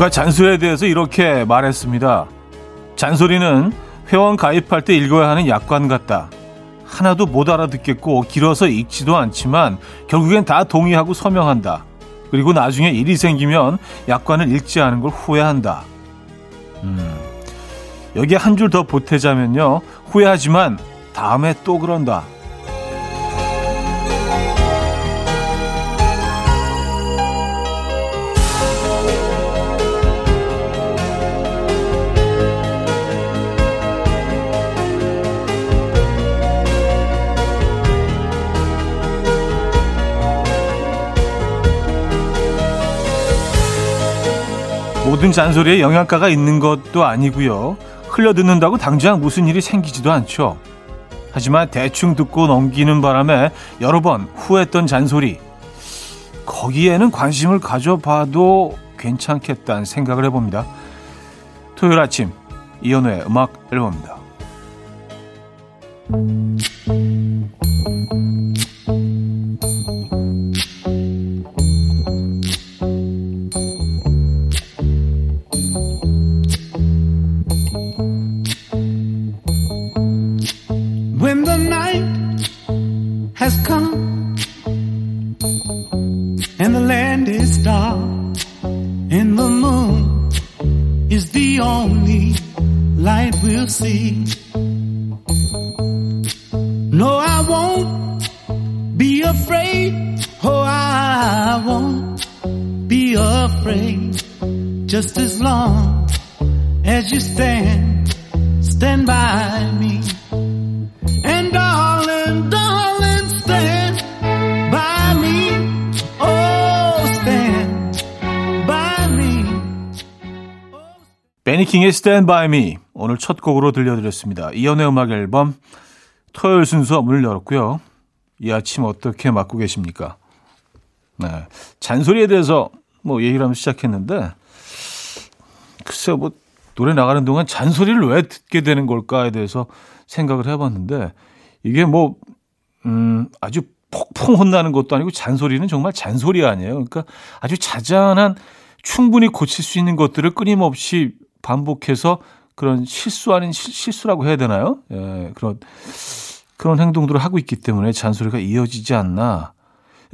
누가 잔소리에 대해서 이렇게 말했습니다. 잔소리는 회원 가입할 때 읽어야 하는 약관 같다. 하나도 못 알아듣겠고 길어서 읽지도 않지만 결국엔 다 동의하고 서명한다. 그리고 나중에 일이 생기면 약관을 읽지 않은 걸 후회한다. 음, 여기에 한 줄 더 보태자면요. 후회하지만 다음에 또 그런다. 모든 잔소리에 영양가가 있는 것도 아니고요. 흘려듣는다고 당장 무슨 일이 생기지도 않죠. 하지만 대충 듣고 넘기는 바람에 여러 번 후회했던 잔소리. 거기에는 관심을 가져봐도 괜찮겠다는 생각을 해봅니다. 토요일 아침 이연우의 음악 앨범입니다. you see. No, I won't be afraid. Oh, I won't be afraid. Just as long as you stand, stand by me. And stand by me. Oh, stand by me. Stand By Me 오늘 첫 곡으로 들려드렸습니다. 이연의 음악 앨범 토요일 순서 문을 열었고요. 이 아침 어떻게 맞고 계십니까? 네, 잔소리에 대해서 뭐 얘기를 하면 시작했는데 글쎄요, 뭐 노래 나가는 동안 잔소리를 왜 듣게 되는 걸까에 대해서 생각을 해봤는데 이게 뭐 음, 아주 폭풍 혼나는 것도 아니고 잔소리는 정말 잔소리 아니에요. 그러니까 아주 자잘한 충분히 고칠 수 있는 것들을 끊임없이 반복해서 그런 실수 아닌 실, 실수라고 해야 되나요? 예, 그런 그런 행동들을 하고 있기 때문에 잔소리가 이어지지 않나.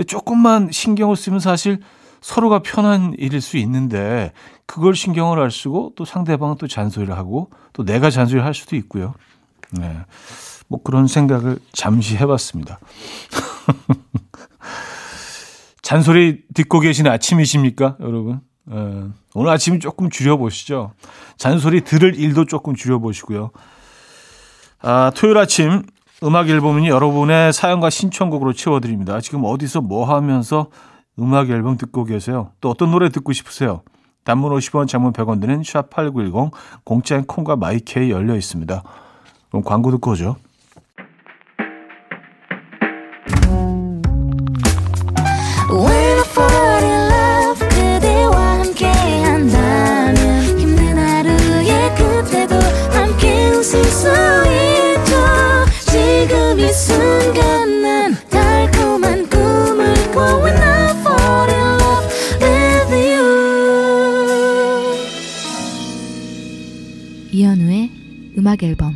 조금만 신경을 쓰면 사실 서로가 편한 일일 수 있는데 그걸 신경을 안 쓰고 또 상대방은 또 잔소리를 하고 또 내가 잔소리를 할 수도 있고요. 네. 뭐 그런 생각을 잠시 해봤습니다. 잔소리 듣고 계신 아침이십니까, 여러분? 예, 오늘 아침 조금 줄여보시죠. 잔소리 들을 일도 조금 줄여보시고요. 아, 토요일 아침 음악 앨범은 여러분의 사연과 신청곡으로 채워드립니다. 지금 어디서 뭐 하면서 음악 앨범 듣고 계세요? 또 어떤 노래 듣고 싶으세요? 단문 50원, 장문 100원 드는 샵8910 공짜인 콩과 마이케이 열려 있습니다. 그럼 광고 듣고 오죠. 음악 앨범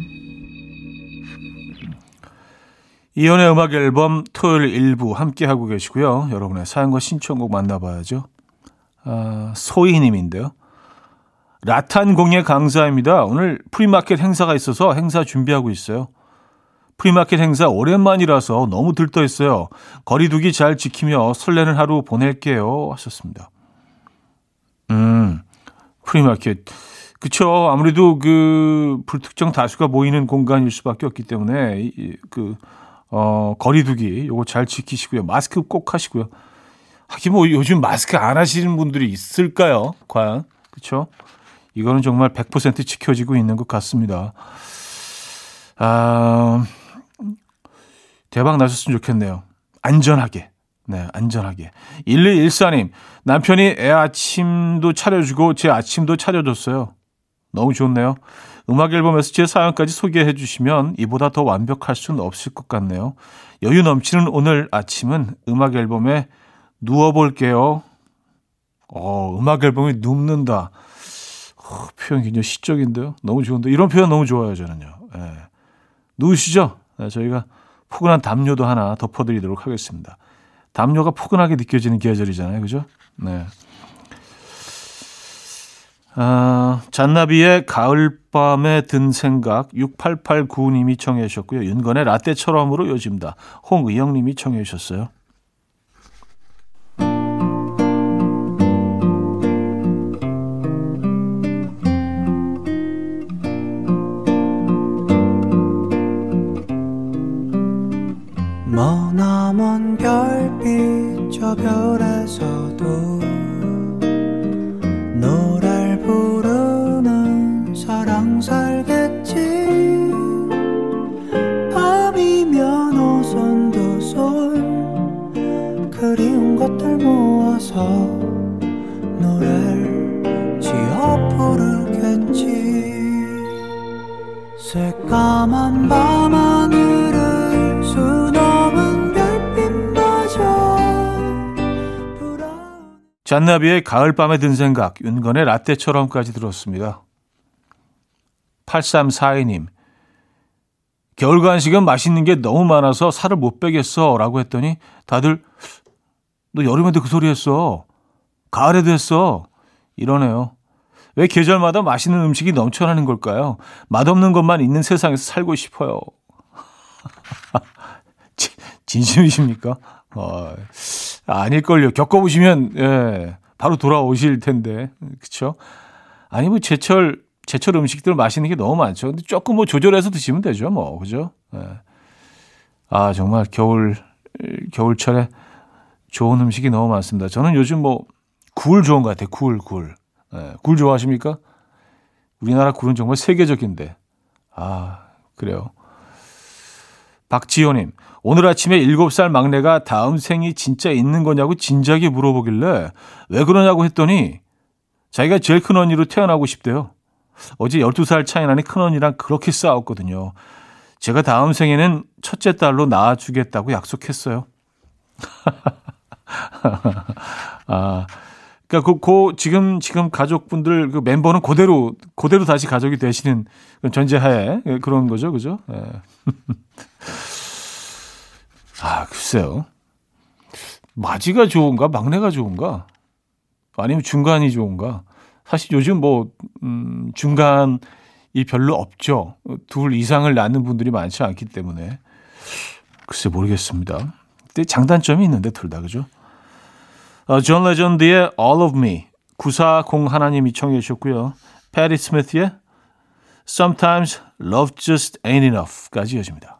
이현우의 음악 앨범 토요일 일부 함께 하고 계시고요. 여러분의 사연과 신청곡 만나봐야죠. 아, 소희님인데요. 라탄 공예 강사입니다. 오늘 free market 행사가 있어서 행사 준비하고 있어요. free market 행사 오랜만이라서 너무 들떠 있어요. 거리두기 잘 지키며 설레는 하루 보낼게요. 하셨습니다. 음, free market. 그쵸. 아무래도 그 불특정 다수가 모이는 공간일 수밖에 없기 때문에 그 어, 거리두기 요거 잘 지키시고요. 마스크 꼭 하시고요. 하긴 뭐 요즘 마스크 안 하시는 분들이 있을까요? 과연 그렇죠? 이거는 정말 100% 지켜지고 있는 것 같습니다. 아, 대박 나셨으면 좋겠네요. 안전하게. 네, 안전하게. 1114님, 남편이 애 아침도 차려주고 제 아침도 차려줬어요. 너무 좋네요. 음악 앨범에서 제 사연까지 소개해 주시면 이보다 더 완벽할 수는 없을 것 같네요. 여유 넘치는 오늘 아침은 음악 앨범에 누워볼게요. 어, 음악 앨범이 눕는다. 어, 표현 굉장히 시적인데요. 너무 좋은데 이런 표현 너무 좋아요 저는요. 예. 누우시죠? 네, 저희가 포근한 담요도 하나 덮어드리도록 하겠습니다. 담요가 포근하게 느껴지는 계절이잖아요, 그죠? 네. 아, 잔나비의 가을밤에 든 생각 6889님이 청해 주셨고요. 윤건의 라떼처럼으로 요즘다. 홍의영 님이 청해 주셨어요. 머나먼 별빛 저 별에서도 새까만 밤하늘을 수놓은 별빛마저 잔나비의 가을밤에 든 생각, 윤건의 라떼처럼까지 들었습니다. 8342님, 겨울 간식은 맛있는 게 너무 많아서 살을 못 빼겠어. 라고 했더니 다들, 너 여름에도 그 소리 했어. 가을에도 했어. 이러네요. 왜 계절마다 맛있는 음식이 넘쳐나는 걸까요? 맛없는 것만 있는 세상에서 살고 싶어요. 진- 진심이십니까? 어, 아닐걸요. 겪어보시면, 예, 바로 돌아오실 텐데. 그쵸? 아니, 뭐, 제철, 제철 음식들 맛있는 게 너무 많죠. 근데 조금 뭐 조절해서 드시면 되죠. 뭐, 그죠? 예. 아, 정말 겨울, 겨울철에 좋은 음식이 너무 많습니다. 저는 요즘 뭐, 굴 좋은 것 같아요. 굴, 굴. 예, 굴 좋아하십니까? 우리나라 굴은 정말 세계적인데. 아, 그래요. 박지호님, 오늘 아침에 7살 막내가 다음 생이 진짜 있는 거냐고 진작에 물어보길래 왜 그러냐고 했더니 자기가 제일 큰 언니로 태어나고 싶대요. 어제 12살 차이 나는 큰 언니랑 그렇게 싸웠거든요. 제가 다음 생에는 첫째 딸로 낳아주겠다고 약속했어요. 아, 그러니까 그, 그 지금 지금 가족분들 그 멤버는 그대로 그대로 다시 가족이 되시는 전제하에 예, 그런 거죠, 그죠? 예. 아 글쎄요. 마지가 좋은가 막내가 좋은가 아니면 중간이 좋은가? 사실 요즘 뭐 음, 중간이 별로 없죠. 둘 이상을 낳는 분들이 많지 않기 때문에 글쎄 모르겠습니다. 근데 장단점이 있는데 둘 다 그죠? 어, 존 레전드의 All of Me 940 하나님이 청해 주셨고요. 패리 스미스의 Sometimes Love Just Ain't Enough까지 이어집니다.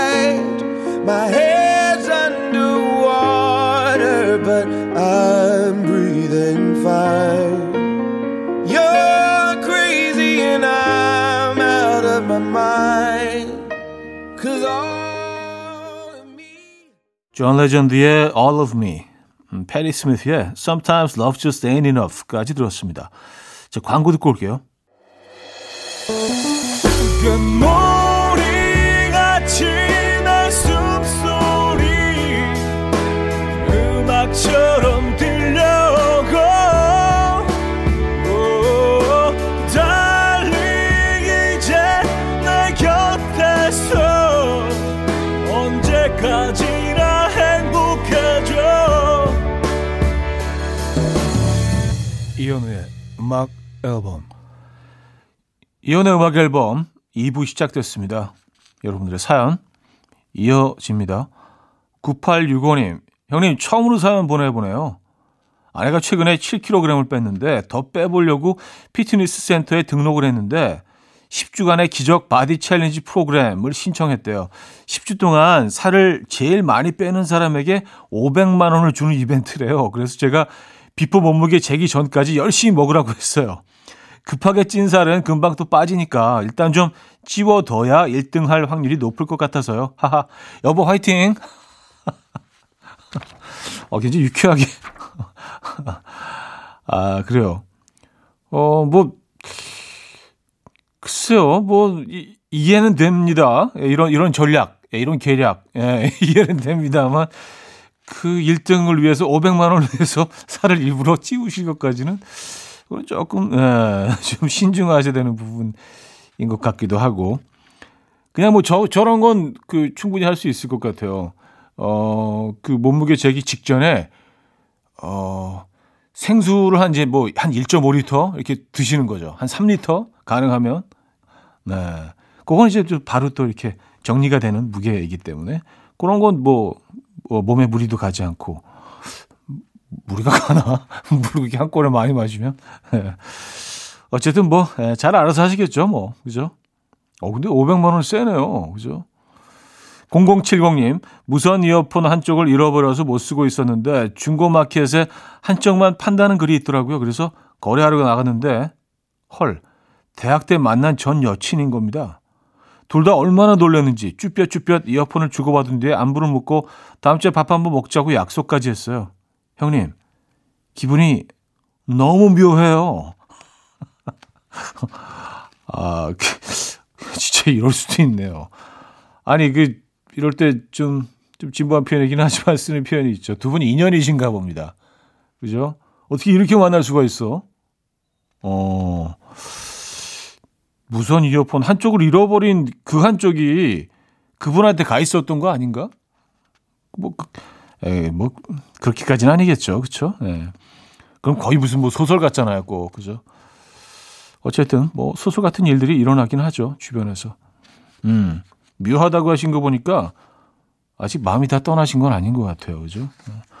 My head's underwater, but I'm breathing fine. You're crazy, and I'm out of my mind. Cause all of me. 존 레전드의 All of Me, 음, 패리 스미스의 Sometimes Love Just Ain't Enough까지 들었습니다. 자, 광고 듣고 올게요. 금모 음악 앨범. 이현우의 음악 앨범 2부 시작됐습니다. 여러분들의 사연 이어집니다. 9865님, 형님 처음으로 사연 보내보네요. 아내가 최근에 7kg을 뺐는데 더 빼보려고 피트니스 센터에 등록을 했는데 10주간의 기적 body challenge 프로그램을 신청했대요. 10주 동안 살을 제일 많이 빼는 사람에게 500만 원을 주는 이벤트래요. 그래서 제가 before 몸무게 재기 전까지 열심히 먹으라고 했어요. 급하게 찐 살은 금방 또 빠지니까 일단 좀 찌워둬야 1등 할 확률이 높을 것 같아서요. 하하. 여보 화이팅! 어, 굉장히 유쾌하게. 아, 그래요. 어, 뭐, 글쎄요, 뭐, 이, 이해는 됩니다. 예, 이런, 이런 전략, 예, 이런 계략, 예, 이해는 됩니다만, 그 1등을 위해서 500만 원을 위해서 살을 일부러 찌우실 것까지는, 조금, 예, 좀 신중하셔야 되는 부분인 것 같기도 하고, 그냥 뭐 저, 저런 건 그 충분히 할 수 있을 것 같아요. 어, 그 몸무게 재기 직전에, 어, 생수를 한 이제 뭐 한 1.5리터 이렇게 드시는 거죠. 한 3리터 가능하면. 네. 그건 이제 좀 바로 또 이렇게 정리가 되는 무게이기 때문에 그런 건 뭐, 뭐 몸에 무리도 가지 않고 무리가 가나? 물 이렇게 한 꼬에 많이 마시면. 네. 어쨌든 뭐, 네, 잘 알아서 하시겠죠, 뭐. 그죠? 어, 근데 500만 원 세네요. 그죠? 0070님, 무선 이어폰 한쪽을 잃어버려서 못 쓰고 있었는데 중고 마켓에 한쪽만 판다는 글이 있더라고요. 그래서 거래하러 나갔는데 헐, 대학 때 만난 전 여친인 겁니다. 둘 다 얼마나 놀랐는지 쭈뼛쭈뼛 이어폰을 주고받은 뒤에 안부를 묻고 다음 주에 밥 한번 먹자고 약속까지 했어요. 형님, 기분이 너무 묘해요. 아, 진짜 이럴 수도 있네요. 아니, 그, 이럴 때 좀, 좀 진부한 표현이긴 하지만 쓰는 표현이 있죠. 두 분이 인연이신가 봅니다. 그죠? 어떻게 이렇게 만날 수가 있어? 어, 무선 이어폰 한쪽을 잃어버린 그 한쪽이 그분한테 가 있었던 거 아닌가? 뭐, 그, 에, 뭐, 그렇게까지는 아니겠죠. 그쵸? 예. 그럼 거의 무슨 뭐 소설 같잖아요. 꼭. 그죠? 어쨌든 뭐 소설 같은 일들이 일어나긴 하죠. 주변에서. 음. 묘하다고 하신 거 보니까 아직 마음이 다 떠나신 건 아닌 것 같아요. 그죠?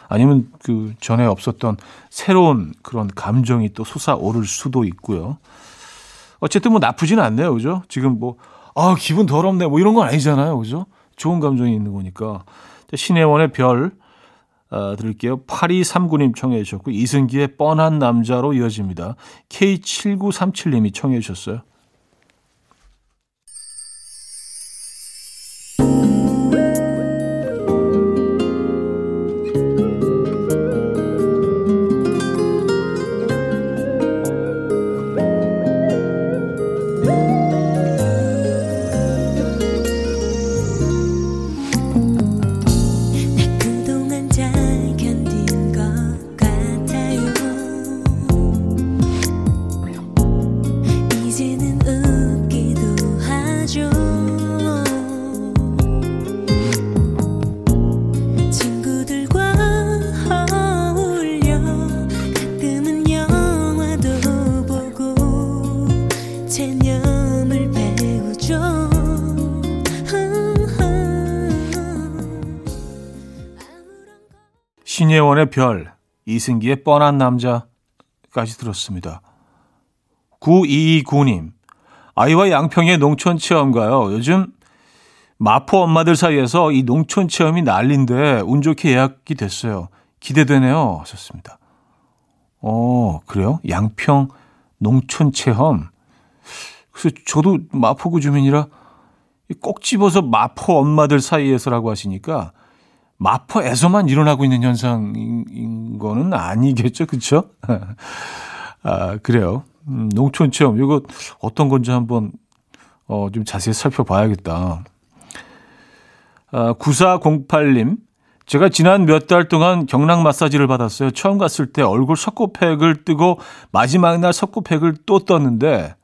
아니면 그 전에 없었던 새로운 그런 감정이 또 솟아오를 수도 있고요. 어쨌든 뭐 나쁘지는 않네요. 그죠? 지금 뭐, 아, 기분 더럽네. 뭐 이런 건 아니잖아요. 그죠? 좋은 감정이 있는 거니까. 신혜원의 별, 어, 들을게요. 8239님 청해 주셨고, 이승기의 뻔한 남자로 이어집니다. K7937님이 청해 주셨어요. 별, 이승기의 뻔한 남자까지 들었습니다. 9229님, 아이와 양평의 농촌 체험 가요. 요즘 마포 엄마들 사이에서 이 농촌 체험이 난린데 운 좋게 예약이 됐어요. 기대되네요. 하셨습니다. 어, 그래요? 양평 농촌 체험. 그래서 저도 마포구 주민이라 꼭 집어서 마포 엄마들 사이에서라고 하시니까 마포에서만 일어나고 있는 현상인 거는 아니겠죠, 그렇죠? 아 그래요. 음, 농촌 체험 이거 어떤 건지 한번 어, 좀 자세히 살펴봐야겠다. 아, 9408님, 제가 지난 몇 달 동안 경락 마사지를 받았어요. 처음 갔을 때 얼굴 석고팩을 뜨고 마지막 날 석고팩을 또 떴는데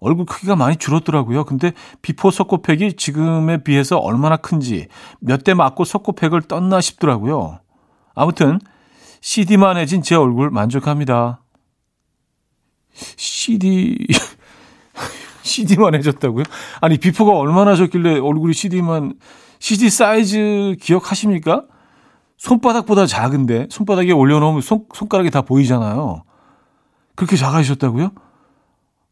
얼굴 크기가 많이 줄었더라고요. 근데 before 석고팩이 지금에 비해서 얼마나 큰지 몇 대 맞고 석고팩을 떴나 싶더라고요. 아무튼 CD만 해진 제 얼굴 만족합니다. CD CD만 해졌다고요? 아니 before가 얼마나 컸길래 얼굴이 CD만 CD 사이즈 기억하십니까? 손바닥보다 작은데 손바닥에 올려놓으면 손, 손가락이 다 보이잖아요. 그렇게 작아지셨다고요?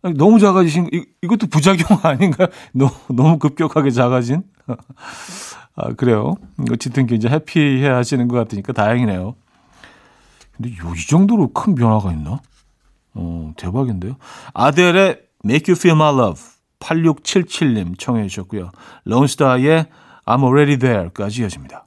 너무 작아지신 이, 이것도 부작용 아닌가요? 너무 너무 급격하게 작아진. 아 그래요. 어쨌든 굉장히 해피해 하시는 것 같으니까 다행이네요. 근데 요, 이 정도로 큰 변화가 있나? 어 대박인데요. 아델의 Make You Feel My Love 8677님 청해 주셨고요. 론스타의 I'm Already There까지 이어집니다.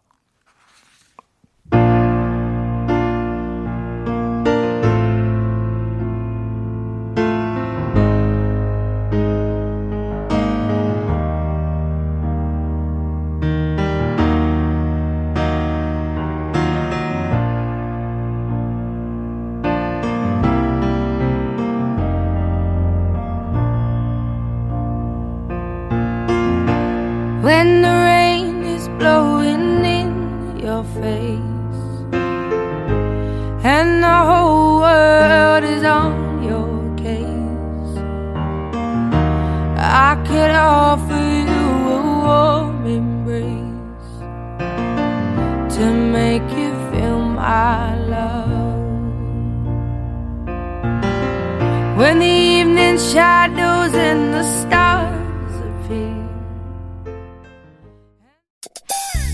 Shadows and the stars appear.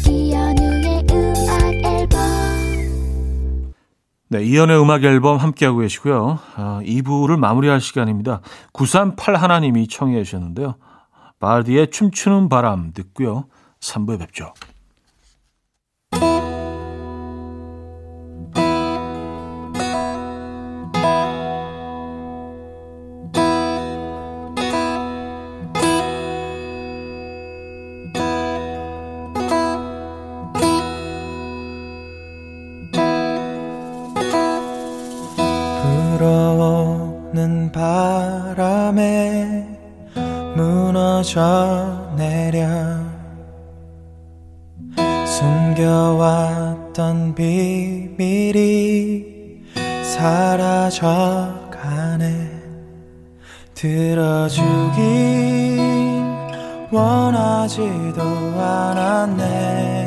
이현우의 음악 앨범 네, 이연의 음악 앨범 함께하고 계시고요. 아, 2부를 마무리할 시간입니다. 938 하나님이 청해 주셨는데요. 바디의 춤추는 바람 듣고요. 3부에 뵙죠. 불어오는 바람에 무너져 내려 숨겨왔던 비밀이 사라져 가네. 들어주긴 원하지도 않았네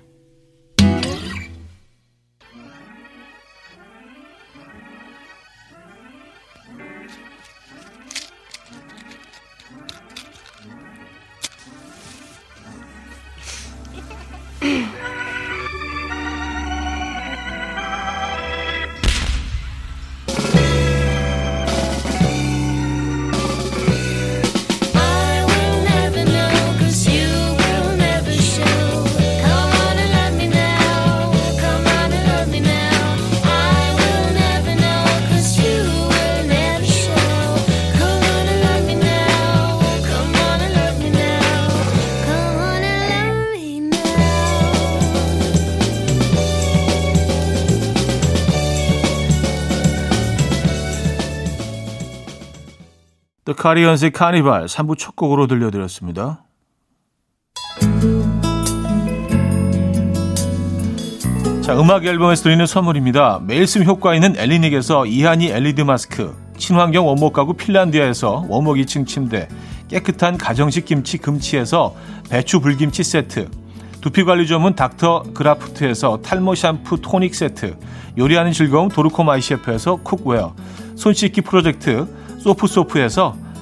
Mm-hmm. 카리언스의 카니발 3부 첫 곡으로 들려드렸습니다. 자, 음악 앨범에서 드리는 선물입니다. 매일 쓰 효과 있는 엘리닉에서 이하니 LED 마스크, 친환경 원목 가구 핀란디아에서 원목 2층 침대, 깨끗한 가정식 김치 금치에서 배추 불김치 세트, 두피 관리 전문 닥터 그라프트에서 탈모 샴푸 토닉 세트, 요리하는 즐거움 도르코 마이셰프에서 cookware, 손 씻기 프로젝트 소프소프에서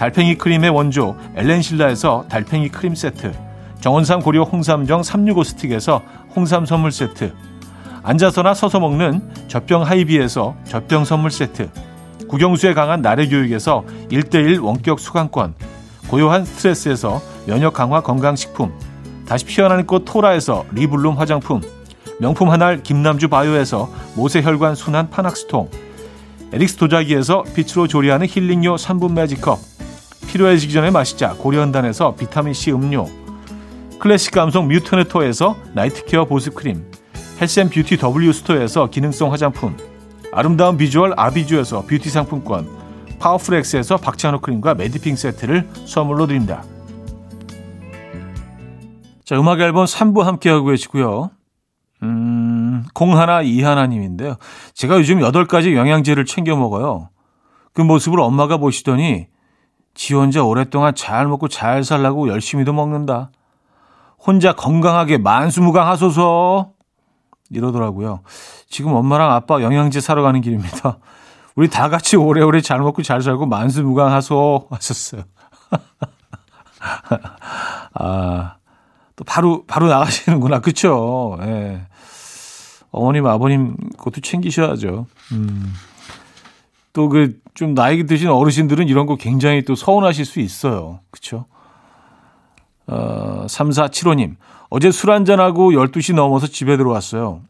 달팽이 크림의 원조 엘렌실라에서 달팽이 크림 세트, 정원삼 고려 홍삼정 365 스틱에서 홍삼 선물 세트, 앉아서나 서서 먹는 젖병 하이비에서 젖병 선물 세트 국영수에 강한 나래 교육에서 1대1 원격 수강권 고요한 스트레스에서 면역 강화 건강식품 다시 피어나는 꽃 토라에서 리블룸 화장품 명품 한알 김남주 바이오에서 모세혈관 순환 파낙스통 에릭스 도자기에서 빛으로 조리하는 힐링요 3분 매직컵 필요해지기 전에 마시자 고려은단에서 비타민C 음료 클래식 감성 뮤트네토에서 night care 보습크림 health and beauty W 스토어에서 기능성 화장품 아름다운 비주얼 아비주에서 뷰티 상품권 파워풀엑스에서 박찬호 크림과 매디핑 세트를 선물로 드립니다. 자, 음악 앨범 3부 함께하고 계시고요. 음, 공하나 이하나님인데요. 제가 요즘 8가지 영양제를 챙겨 먹어요. 그 모습을 엄마가 보시더니 지 혼자 오랫동안 잘 먹고 잘 살라고 열심히도 먹는다. 혼자 건강하게 만수무강 하소서 이러더라고요. 지금 엄마랑 아빠 영양제 사러 가는 길입니다. 우리 다 같이 오래오래 잘 먹고 잘 살고 만수무강 하소 하셨어요. 아, 또 바로 바로 나가시는구나. 그쵸? 예. 어머님, 아버님 것도 챙기셔야죠. 음. 또 그 좀 나이 드신 어르신들은 이런 거 굉장히 또 서운하실 수 있어요. 그쵸? 어, 3475님. 어제 술 한잔하고 12시 넘어서 집에 들어왔어요.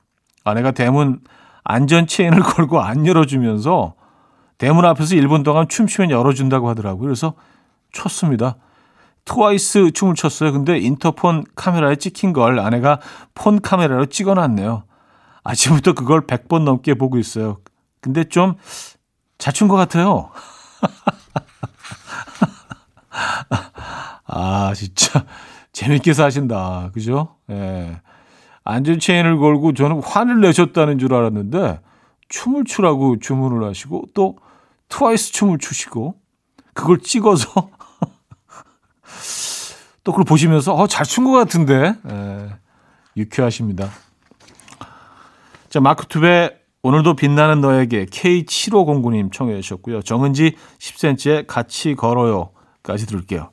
아내가 대문 안전 체인을 걸고 안 열어주면서 대문 앞에서 1분 동안 춤추면 열어준다고 하더라고요. 그래서 췄습니다. 트와이스 춤을 췄어요. 근데 인터폰 카메라에 찍힌 걸 아내가 폰 카메라로 찍어놨네요. 아침부터 그걸 100번 넘게 보고 있어요. 근데 좀 잘춘것 같아요. 아, 진짜 재밌게 사신다. 그죠? 예. 안전 체인을 걸고 저는 화를 내셨다는 줄 알았는데 춤을 추라고 주문을 하시고 또 트와이스 춤을 추시고 그걸 찍어서 또 그걸 보시면서 어, 잘 춘 것 같은데 예. 유쾌하십니다. 자, 마크 투베 오늘도 빛나는 너에게 K7509님 청해 주셨고요. 정은지 10cm의 같이 걸어요까지 들을게요.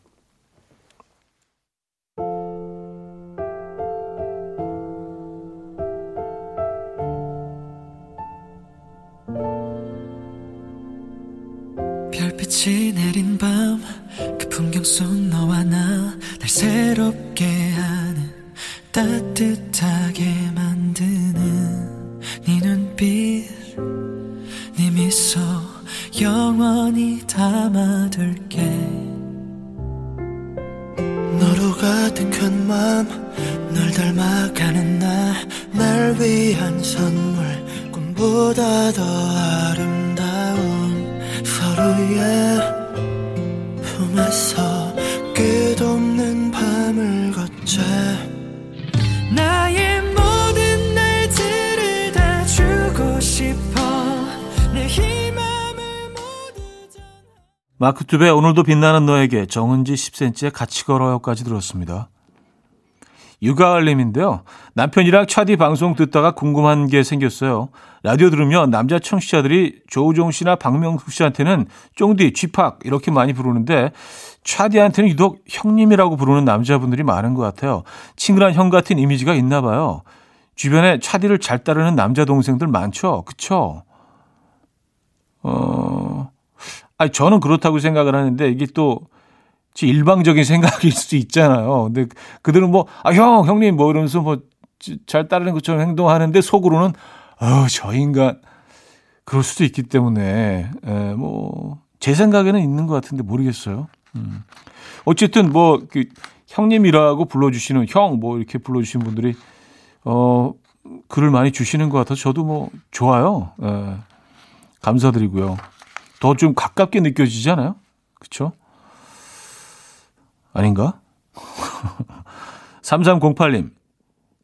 투베 오늘도 빛나는 너에게 정은지 10cm의 같이 걸어요까지 들었습니다. 육아알림인데요. 남편이랑 차디 방송 듣다가 궁금한 게 생겼어요. 라디오 들으면 남자 청취자들이 조우종 씨나 박명숙 씨한테는 쫑디, 쥐팍 이렇게 많이 부르는데 차디한테는 유독 형님이라고 부르는 남자분들이 많은 것 같아요. 친근한 형 같은 이미지가 있나 봐요. 주변에 차디를 잘 따르는 남자 동생들 많죠. 그쵸? 어, 아니, 저는 그렇다고 생각을 하는데 이게 또 일방적인 생각일 수도 있잖아요. 근데 그들은 뭐, 아, 형, 형님, 뭐 이러면서 뭐 잘 따르는 것처럼 행동하는데 속으로는, 어, 저 인간, 그럴 수도 있기 때문에, 에, 뭐, 제 생각에는 있는 것 같은데 모르겠어요. 음. 어쨌든 뭐, 그, 형님이라고 불러주시는 형, 뭐 이렇게 불러주시는 분들이, 어, 글을 많이 주시는 것 같아서 저도 뭐, 좋아요. 에, 감사드리고요. 더 좀 가깝게 느껴지잖아요. 그쵸? 아닌가? 3308님,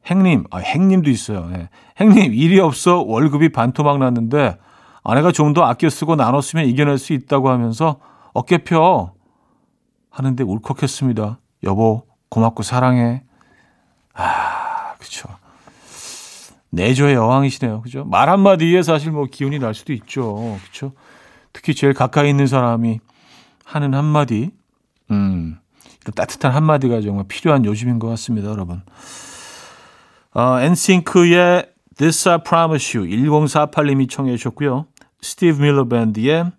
행님, 아, 행님도 있어요. 예. 행님, 일이 없어 월급이 반토막 났는데 아내가 좀 더 아껴 쓰고 나눠 쓰면 이겨낼 수 있다고 하면서 어깨 펴 하는데 울컥했습니다. 여보, 고맙고 사랑해. 아, 그쵸. 내조의 여왕이시네요. 그죠? 말 한마디에 사실 뭐 기운이 날 수도 있죠. 그쵸? 특히 제일 가까이 있는 사람이 하는 한마디. 음. 그 따뜻한 한마디가 정말 필요한 요즘인 것 같습니다, 여러분. 어, 엔싱크의 This I Promise You 1048님이 청해 주셨고요. 스티브 밀러 밴드의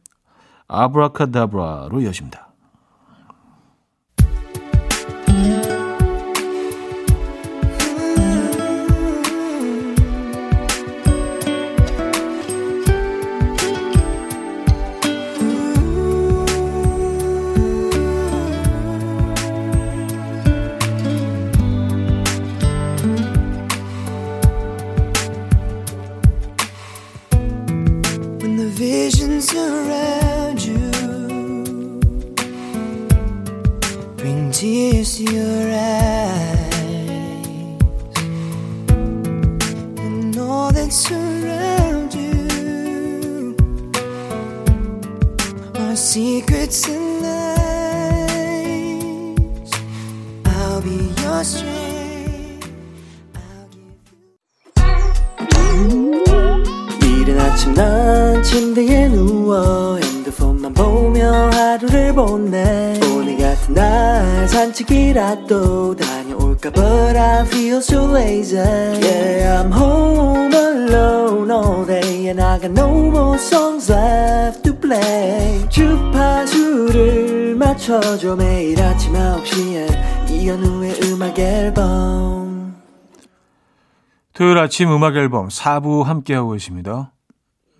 아브라카다브라로 이어집니다. 맞춰줘 매일 아침 9시에 이현우의 음악 앨범 토요일 아침 음악 앨범 4부 함께하고 계십니다.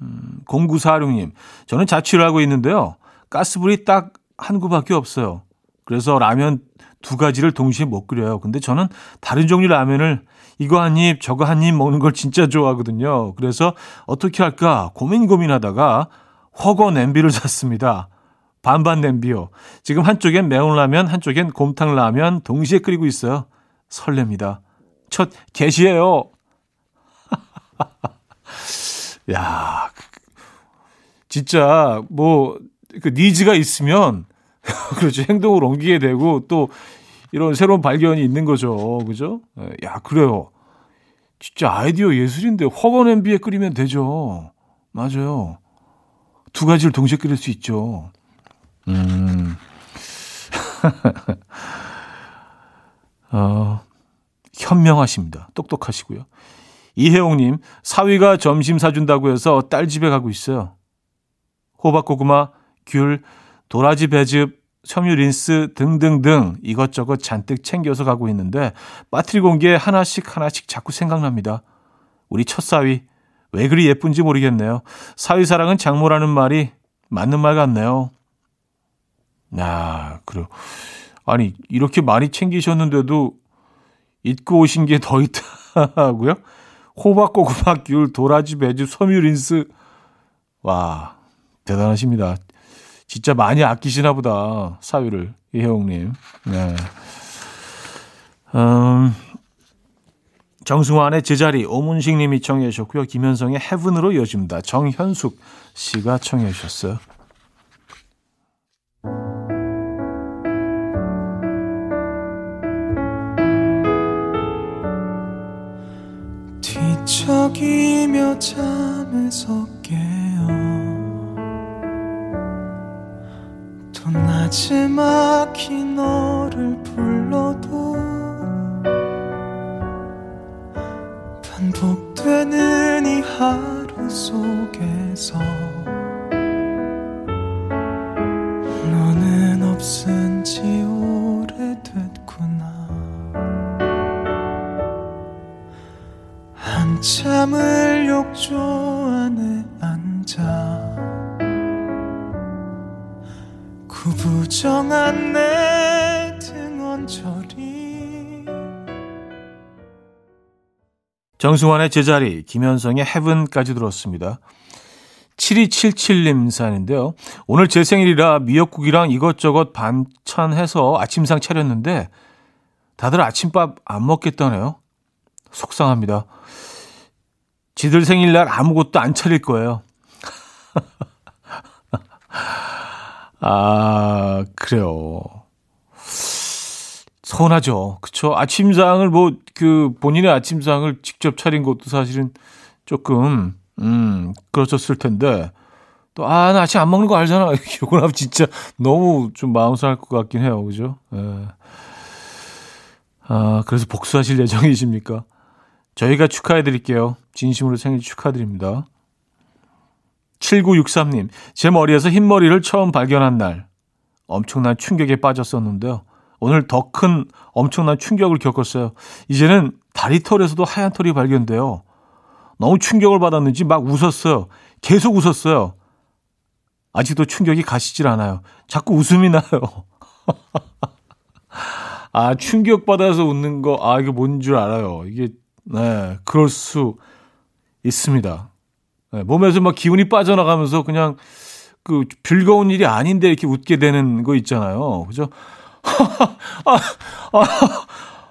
음, 0946님, 저는 자취를 하고 있는데요. 가스불이 딱 한 구밖에 없어요. 그래서 라면 두 가지를 동시에 못 끓여요. 근데 저는 다른 종류 라면을 이거 한 입, 저거 한 입 먹는 걸 진짜 좋아하거든요. 그래서 어떻게 할까 고민 고민하다가 허거 냄비를 샀습니다. 반반 냄비요. 지금 한쪽엔 매운 라면, 한쪽엔 곰탕 라면 동시에 끓이고 있어요. 설렙니다. 첫 개시예요. 야, 그- 진짜 뭐 그 니즈가 있으면 그렇죠 행동을 옮기게 되고 또 이런 새로운 발견이 있는 거죠, 그죠? 예, 야, 그래요. 진짜 아이디어 예술인데 허거 냄비에 끓이면 되죠. 맞아요. 두 가지를 동시에 끓일 수 있죠. 음. 어, 현명하십니다. 똑똑하시고요. 이혜용님, 사위가 점심 사준다고 해서 딸 집에 가고 있어요. 호박고구마, 귤, 도라지 배즙, 섬유 린스 등등등 이것저것 잔뜩 챙겨서 가고 있는데 빠트리 공기에 하나씩 하나씩 자꾸 생각납니다. 우리 첫 사위, 왜 그리 예쁜지 모르겠네요. 사위 사랑은 장모라는 말이 맞는 말 같네요. 야, 그래. 아니, 이렇게 많이 챙기셨는데도 잊고 오신 게 더 있다고요? 호박 고구마, 귤, 도라지, 배즙, 섬유 린스. 와, 대단하십니다. 진짜 많이 아끼시나 보다, 사위를. 이혜영님. 네. 음, 정승환의 제자리, 오문식 님이 청해 주셨고요. 김현성의 헤븐으로 이어집니다. 정현숙 씨가 청해 주셨어요. 척이며 잠에서 깨어 또 나지막히 너를 불러도 반복되는 이 하루 속에서 너는 없은 정승환의 제자리, 김현성의 헤븐까지 들었습니다. 7277님 사연인데요. 오늘 제 생일이라 미역국이랑 이것저것 반찬해서 아침상 차렸는데 다들 아침밥 안 먹겠다네요. 속상합니다. 지들 생일날 아무것도 안 차릴 거예요. 아, 그래요. 서운하죠. 그쵸. 아침상을 뭐, 그, 본인의 아침상을 직접 차린 것도 사실은 조금, 음, 그렇졌을 텐데, 또, 아, 나 아침 안 먹는 거 알잖아. 욕을 하면 진짜 너무 좀 마음 상할 것 같긴 해요. 그죠? 예. 아, 그래서 복수하실 예정이십니까? 저희가 축하해 드릴게요. 진심으로 생일 축하드립니다. 7963님, 제 머리에서 흰머리를 처음 발견한 날, 엄청난 충격에 빠졌었는데요. 오늘 더 큰 엄청난 충격을 겪었어요. 이제는 다리 털에서도 하얀 털이 발견돼요. 너무 충격을 받았는지 막 웃었어요. 계속 웃었어요. 아직도 충격이 가시질 않아요. 자꾸 웃음이 나요. 아, 충격받아서 웃는 거, 아, 이게 뭔 줄 알아요. 이게, 네, 그럴 수 있습니다. 네, 몸에서 막 기운이 빠져나가면서 그냥 그 즐거운 일이 아닌데 이렇게 웃게 되는 거 있잖아요. 그죠? 아,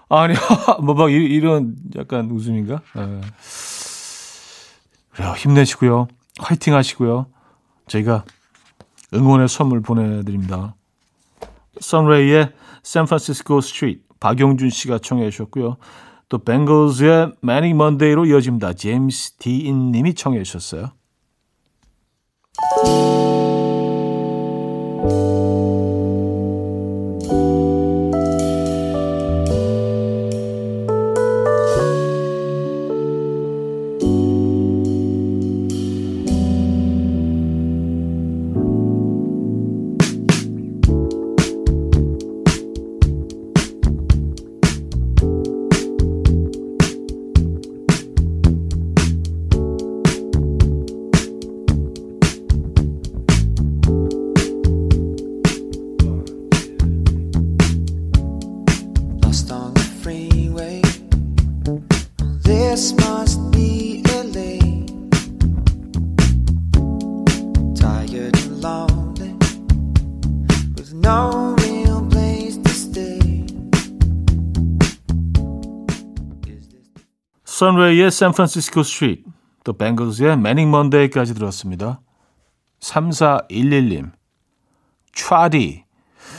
아, 아니, 뭐 막 이런 약간 웃음인가? 네. 그래요. 힘내시고요. 화이팅 하시고요. 저희가 응원의 선물 보내드립니다. 선레이의 San Francisco Street 박용준 씨가 청해 주셨고요. 또 뱅글즈의 Manic Monday로 이어집니다. 제임스 디인 님이 청해 주셨어요. 선레이의 San Francisco Street, 또 뱅글즈의 Manic Monday까지 들었습니다. 3411님, 차디.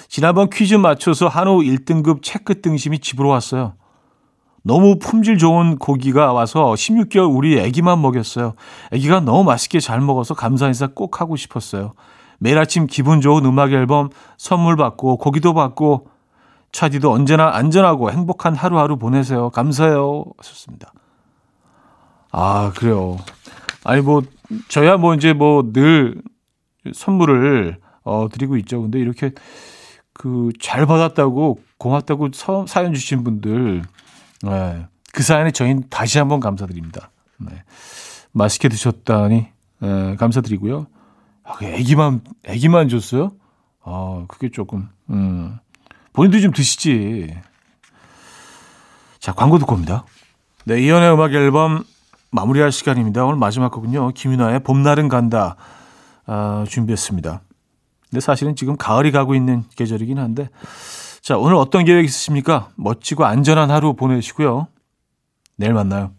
지난번 퀴즈 맞춰서 한우 1등급 체크 등심이 집으로 왔어요. 너무 품질 좋은 고기가 와서 16개월 우리 애기만 먹였어요. 애기가 너무 맛있게 잘 먹어서 감사 인사 꼭 하고 싶었어요. 매일 아침 기분 좋은 음악 앨범 선물 받고 고기도 받고 차디도 언제나 안전하고 행복한 하루하루 보내세요. 감사해요. 하셨습니다. 아, 그래요. 아니, 뭐, 저야 뭐 이제 뭐 늘 선물을 어, 드리고 있죠. 근데 이렇게 그 잘 받았다고 고맙다고 서, 사연 주신 분들, 네, 그 사연에 저희는 다시 한번 감사드립니다. 네. 맛있게 드셨다니, 네, 감사드리고요. 아, 그 애기만, 애기만 줬어요? 아, 그게 조금, 음. 본인도 좀 드시지. 자, 광고 듣고 옵니다. 네, 이연의 음악 앨범 마무리할 시간입니다. 오늘 마지막 곡은요. 김윤아의 봄날은 간다 아, 준비했습니다. 근데 사실은 지금 가을이 가고 있는 계절이긴 한데 자 오늘 어떤 계획 있으십니까? 멋지고 안전한 하루 보내시고요. 내일 만나요.